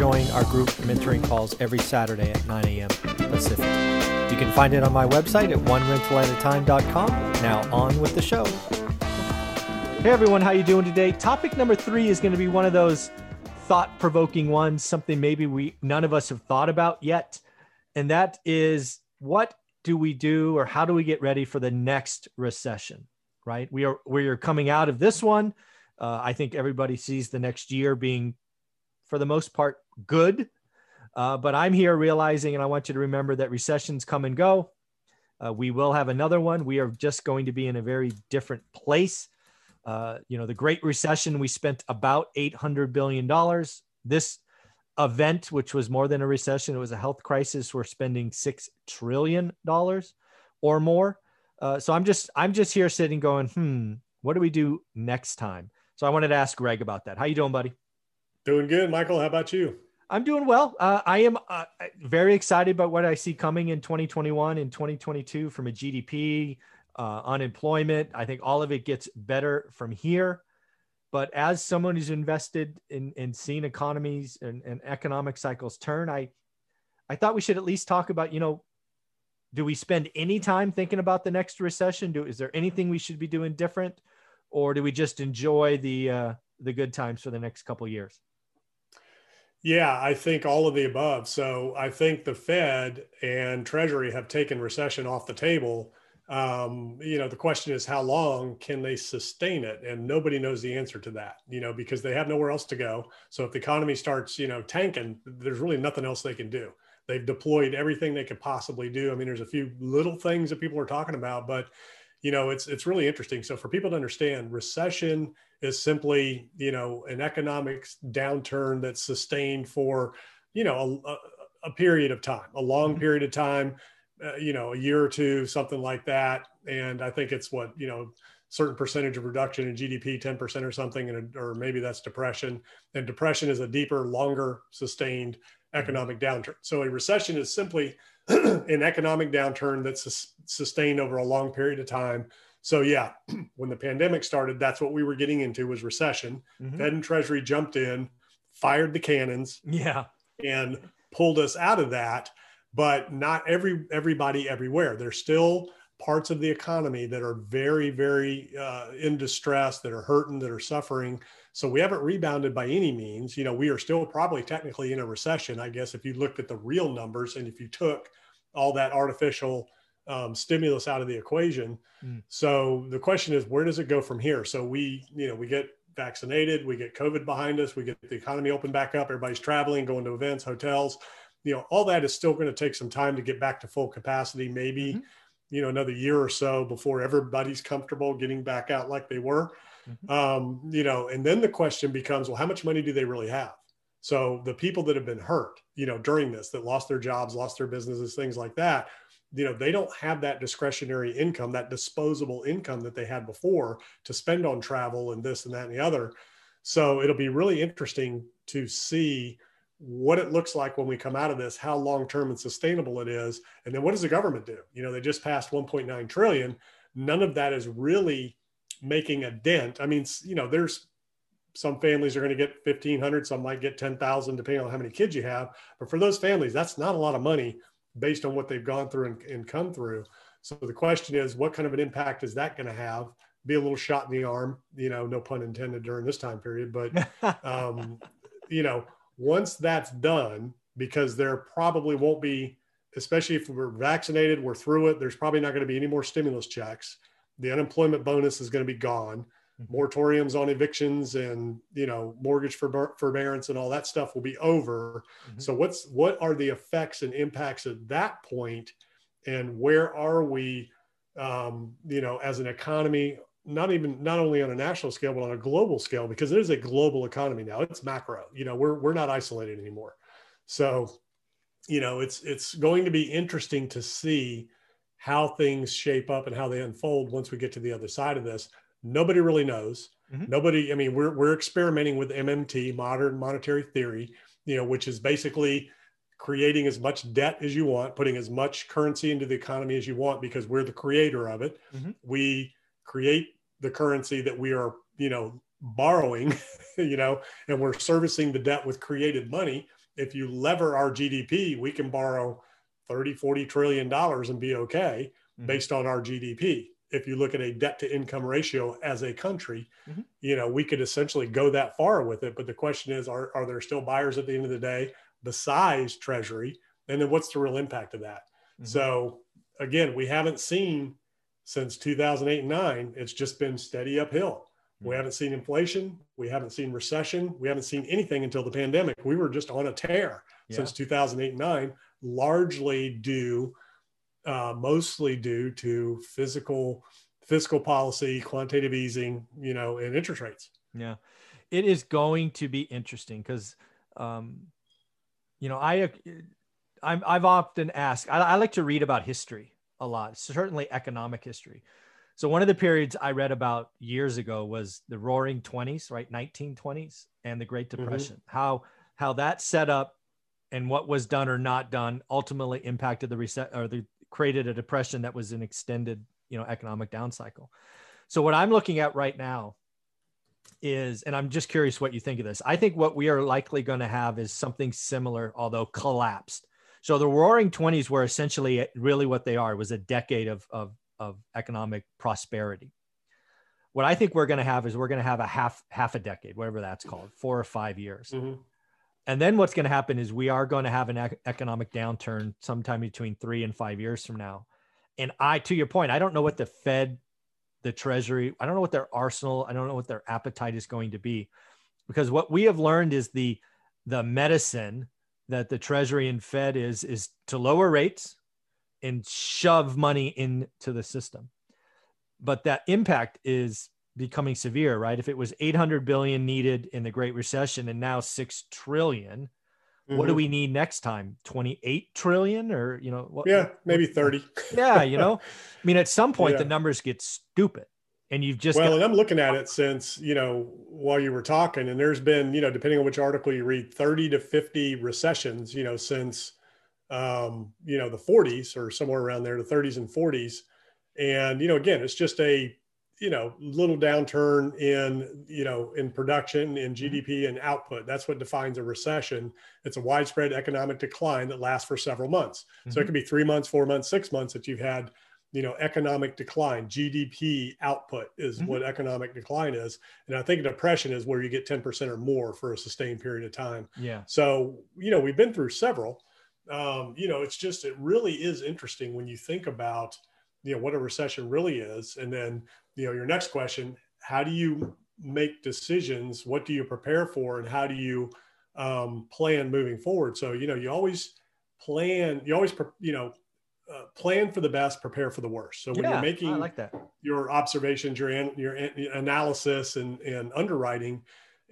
join our group mentoring calls every Saturday at 9 a.m. Pacific. You can find it on my website at onerentalatatime.com. Now on with the show. Hey everyone, how you doing today? Topic number three is going to be one of those thought-provoking ones, something maybe we none of us have thought about yet, and that is what do we do or how do we get ready for the next recession? Right? We are we are coming out of this one. Uh, I think everybody sees the next year being, for the most part, good uh, but I'm here realizing, and I want you to remember that recessions come and go. Uh, we will have another one. We are just going to be in a very different place. Uh, you know, the Great Recession, we spent about $800 billion. This event, which was more than a recession, it was a health crisis. We're spending $6 trillion or more. Uh, so I'm just, I'm just here sitting going, hmm, what do we do next time? So I wanted to ask Greg about that. How you doing, buddy? Doing good, Michael. How about you? I'm doing well. Uh, I am uh, very excited about what I see coming in 2021 and 2022 from a GDP, uh, unemployment. I think all of it gets better from here. But as someone who's invested in, in seeing economies and, and economic cycles turn, I, I thought we should at least talk about, you know, do we spend any time thinking about the next recession? Do is there anything we should be doing different, or do we just enjoy the uh, the good times for the next couple years? Yeah, I think all of the above. So I think the Fed and Treasury have taken recession off the table. Um, you know, the question is how long can they sustain it? And nobody knows the answer to that, you know, because they have nowhere else to go. So if the economy starts, you know, tanking, there's really nothing else they can do. They've deployed everything they could possibly do. I mean, there's a few little things that people are talking about, but you know, it's it's really interesting. So for people to understand, recession is simply you know an economic downturn that's sustained for you know a, a period of time a long mm-hmm. period of time uh, you know a year or two something like that and i think it's what you know certain percentage of reduction in gdp 10% or something and, or maybe that's depression and depression is a deeper longer sustained mm-hmm. economic downturn so a recession is simply an economic downturn that's sustained over a long period of time so yeah, when the pandemic started, that's what we were getting into was recession. Mm-hmm. Fed and Treasury jumped in, fired the cannons, yeah, and pulled us out of that. But not every everybody everywhere. There's still parts of the economy that are very very uh, in distress, that are hurting, that are suffering. So we haven't rebounded by any means. You know, we are still probably technically in a recession, I guess, if you looked at the real numbers and if you took all that artificial um, stimulus out of the equation. Mm. So the question is, where does it go from here? So we, you know, we get vaccinated, we get COVID behind us, we get the economy open back up, everybody's traveling, going to events, hotels. You know, all that is still going to take some time to get back to full capacity. Maybe, mm-hmm. you know, another year or so before everybody's comfortable getting back out like they were. Mm-hmm. Um, you know, and then the question becomes, well, how much money do they really have? So the people that have been hurt, you know, during this, that lost their jobs, lost their businesses, things like that, you know they don't have that discretionary income that disposable income that they had before to spend on travel and this and that and the other. So it'll be really interesting to see what it looks like when we come out of this how long term and sustainable it is and then what does the government do? You know they just passed 1.9 trillion. None of that is really making a dent. I mean you know there's some families are going to get 1500 some might get 10000 depending on how many kids you have. But for those families that's not a lot of money based on what they've gone through and, and come through. So the question is, what kind of an impact is that going to have? Be a little shot in the arm, you know, no pun intended during this time period. But, um, you know, once that's done, because there probably won't be, especially if we're vaccinated, we're through it, there's probably not going to be any more stimulus checks. The unemployment bonus is going to be gone. Mm-hmm. Moratoriums on evictions and you know mortgage for forbearance and all that stuff will be over. Mm-hmm. So what's what are the effects and impacts at that point, and where are we, um, you know, as an economy? Not even not only on a national scale, but on a global scale, because it is a global economy now. It's macro. You know, we're we're not isolated anymore. So, you know, it's it's going to be interesting to see how things shape up and how they unfold once we get to the other side of this. Nobody really knows. Mm-hmm. Nobody, I mean, we're, we're experimenting with MMT, modern monetary theory, you know, which is basically creating as much debt as you want, putting as much currency into the economy as you want because we're the creator of it. Mm-hmm. We create the currency that we are, you know, borrowing, you know, and we're servicing the debt with created money. If you lever our GDP, we can borrow 30, 40 trillion dollars and be okay mm-hmm. based on our GDP. If you look at a debt to income ratio as a country, mm-hmm. you know, we could essentially go that far with it. But the question is, are, are there still buyers at the end of the day? besides Treasury? And then what's the real impact of that? Mm-hmm. So again, we haven't seen since 2008 and nine, it's just been steady uphill. We mm-hmm. haven't seen inflation. We haven't seen recession. We haven't seen anything until the pandemic. We were just on a tear yeah. since 2008 and nine, largely due, uh, mostly due to physical, fiscal policy, quantitative easing, you know, and interest rates. Yeah, it is going to be interesting because um, you know, I, I'm, I've often asked, I, I like to read about history a lot, certainly economic history. So one of the periods I read about years ago was the Roaring Twenties, right, 1920s, and the Great mm-hmm. Depression. Mm-hmm. How how that set up and what was done or not done ultimately impacted the reset or the created a depression that was an extended, you know, economic down cycle. So what I'm looking at right now is, and I'm just curious what you think of this. I think what we are likely going to have is something similar, although collapsed. So the Roaring Twenties were essentially really what they are. Was a decade of of, of economic prosperity. What I think we're going to have is we're going to have a half half a decade, whatever that's called, four or five years. Mm-hmm. And then what's going to happen is we are going to have an ec- economic downturn sometime between three and five years from now. And I, to your point, I don't know what the Fed the Treasury. I don't know what their arsenal, I don't know what their appetite is going to be. Because what we have learned is the the medicine that the Treasury and Fed is is to lower rates and shove money into the system. But that impact is becoming severe, right? If it was 800 billion needed in the Great Recession and now 6 trillion, Mm-hmm. What do mm-hmm. we need next time? 28 trillion or, you know, what, yeah, maybe 30. yeah. You know, I mean, at some point yeah. the numbers get stupid and you've just, well, got- and I'm looking at it since, you know, while you were talking and there's been, you know, depending on which article you read 30 to 50 recessions, you know, since, um, you know, the 40s or somewhere around there, the 30s and 40s. And, you know, again, it's just a, you know little downturn in you know in production in mm-hmm. gdp and output that's what defines a recession it's a widespread economic decline that lasts for several months mm-hmm. so it mm-hmm. could be three months four months six months that you've had you know economic decline gdp output is mm-hmm. what economic decline is and i think depression is where you get 10% or more for a sustained period of time yeah so you know we've been through several um, you know it's just it really is interesting when you think about you know what a recession really is and then you know your next question how do you make decisions? What do you prepare for? And how do you um, plan moving forward? So you know you always plan you always you know uh, plan for the best prepare for the worst. So when yeah, you're making like that. your observations your your analysis and, and underwriting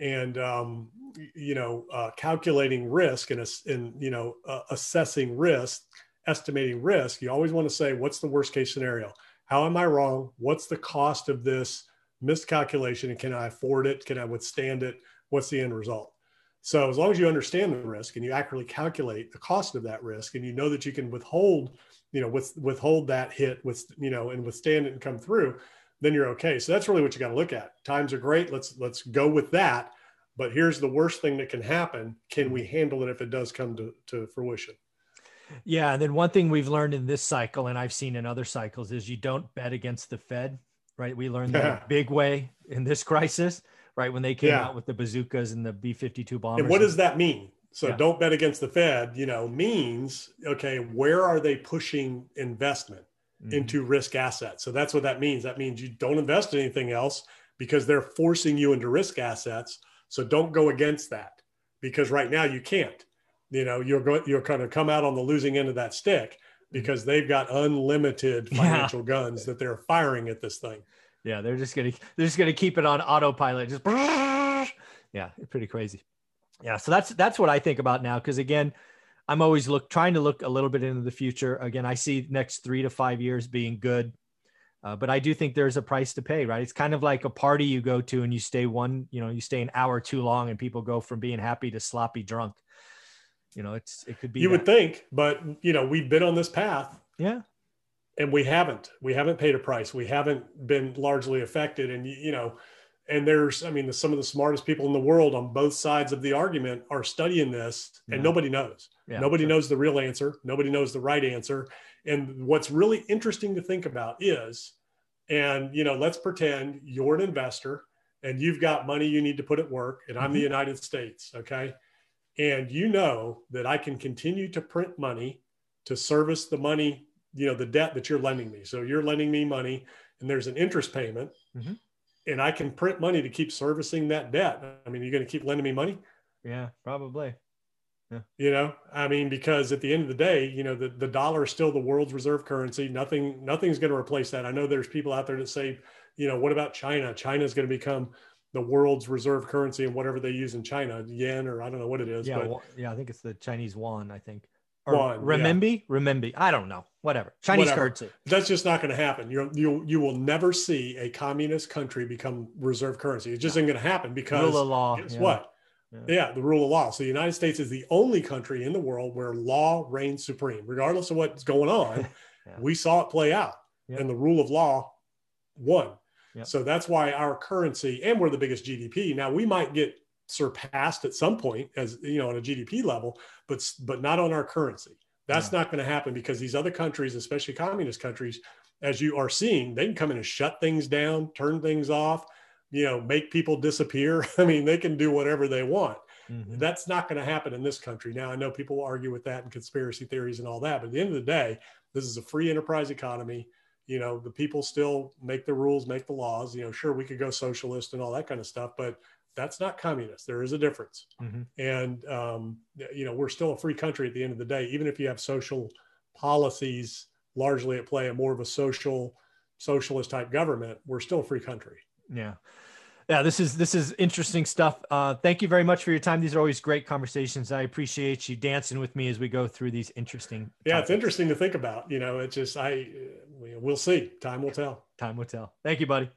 and um, you know uh, calculating risk and, and you know uh, assessing risk estimating risk you always want to say what's the worst case scenario how am I wrong? What's the cost of this miscalculation? And can I afford it? Can I withstand it? What's the end result? So as long as you understand the risk and you accurately calculate the cost of that risk, and you know that you can withhold, you know, with, withhold that hit with, you know, and withstand it and come through, then you're okay. So that's really what you got to look at. Times are great. Let's let's go with that. But here's the worst thing that can happen. Can hmm. we handle it if it does come to, to fruition? Yeah, and then one thing we've learned in this cycle, and I've seen in other cycles, is you don't bet against the Fed. Right, we learned that yeah. big way in this crisis. Right when they came yeah. out with the bazookas and the B fifty two bombers. And what does that mean? So yeah. don't bet against the Fed. You know, means okay, where are they pushing investment mm-hmm. into risk assets? So that's what that means. That means you don't invest in anything else because they're forcing you into risk assets. So don't go against that because right now you can't you know you're going you're kind of come out on the losing end of that stick because they've got unlimited financial yeah. guns that they're firing at this thing yeah they're just gonna they're just gonna keep it on autopilot just yeah it's pretty crazy yeah so that's that's what i think about now because again I'm always look trying to look a little bit into the future. Again, I see next three to five years being good. Uh, but I do think there's a price to pay, right? It's kind of like a party you go to and you stay one, you know, you stay an hour too long and people go from being happy to sloppy drunk. You know, it's it could be. You that. would think, but you know, we've been on this path. Yeah. And we haven't. We haven't paid a price. We haven't been largely affected. And you know, and there's, I mean, the, some of the smartest people in the world on both sides of the argument are studying this, and nobody knows. Yeah, nobody sure. knows the real answer. Nobody knows the right answer. And what's really interesting to think about is, and you know, let's pretend you're an investor and you've got money you need to put at work, and I'm mm-hmm. the United States, okay? And you know that I can continue to print money to service the money, you know, the debt that you're lending me. So you're lending me money, and there's an interest payment. Mm-hmm and I can print money to keep servicing that debt. I mean, you're going to keep lending me money? Yeah, probably. Yeah. You know, I mean, because at the end of the day, you know, the, the dollar is still the world's reserve currency. Nothing, nothing's going to replace that. I know there's people out there that say, you know, what about China? China is going to become the world's reserve currency and whatever they use in China, yen or I don't know what it is. Yeah, but, well, yeah, I think it's the Chinese yuan. I think or yuan, renminbi, yeah. renminbi. I don't know. Whatever. Chinese Whatever. currency. That's just not going to happen. You you you will never see a communist country become reserve currency. It just no. isn't going to happen because rule of law. Guess yeah. what? Yeah. yeah. the rule of law. So the United States is the only country in the world where law reigns supreme, regardless of what's going on. yeah. We saw it play out, and the rule of law won. So that's why our currency, and we're the biggest GDP. Now we might get surpassed at some point as you know on a GDP level, but but not on our currency. That's not going to happen because these other countries, especially communist countries, as you are seeing, they can come in and shut things down, turn things off, you know, make people disappear. I mean, they can do whatever they want. Mm-hmm. That's not going to happen in this country. Now, I know people will argue with that and conspiracy theories and all that, but at the end of the day, this is a free enterprise economy. You know, the people still make the rules, make the laws. You know, sure, we could go socialist and all that kind of stuff, but that's not communist. There is a difference. Mm-hmm. And, um, you know, we're still a free country at the end of the day, even if you have social policies largely at play, a more of a social, socialist type government, we're still a free country. Yeah yeah, this is this is interesting stuff. Uh, thank you very much for your time. These are always great conversations. I appreciate you dancing with me as we go through these interesting. Yeah, topics. it's interesting to think about. You know, it's just I we'll see. Time will tell. Time will tell. Thank you, buddy.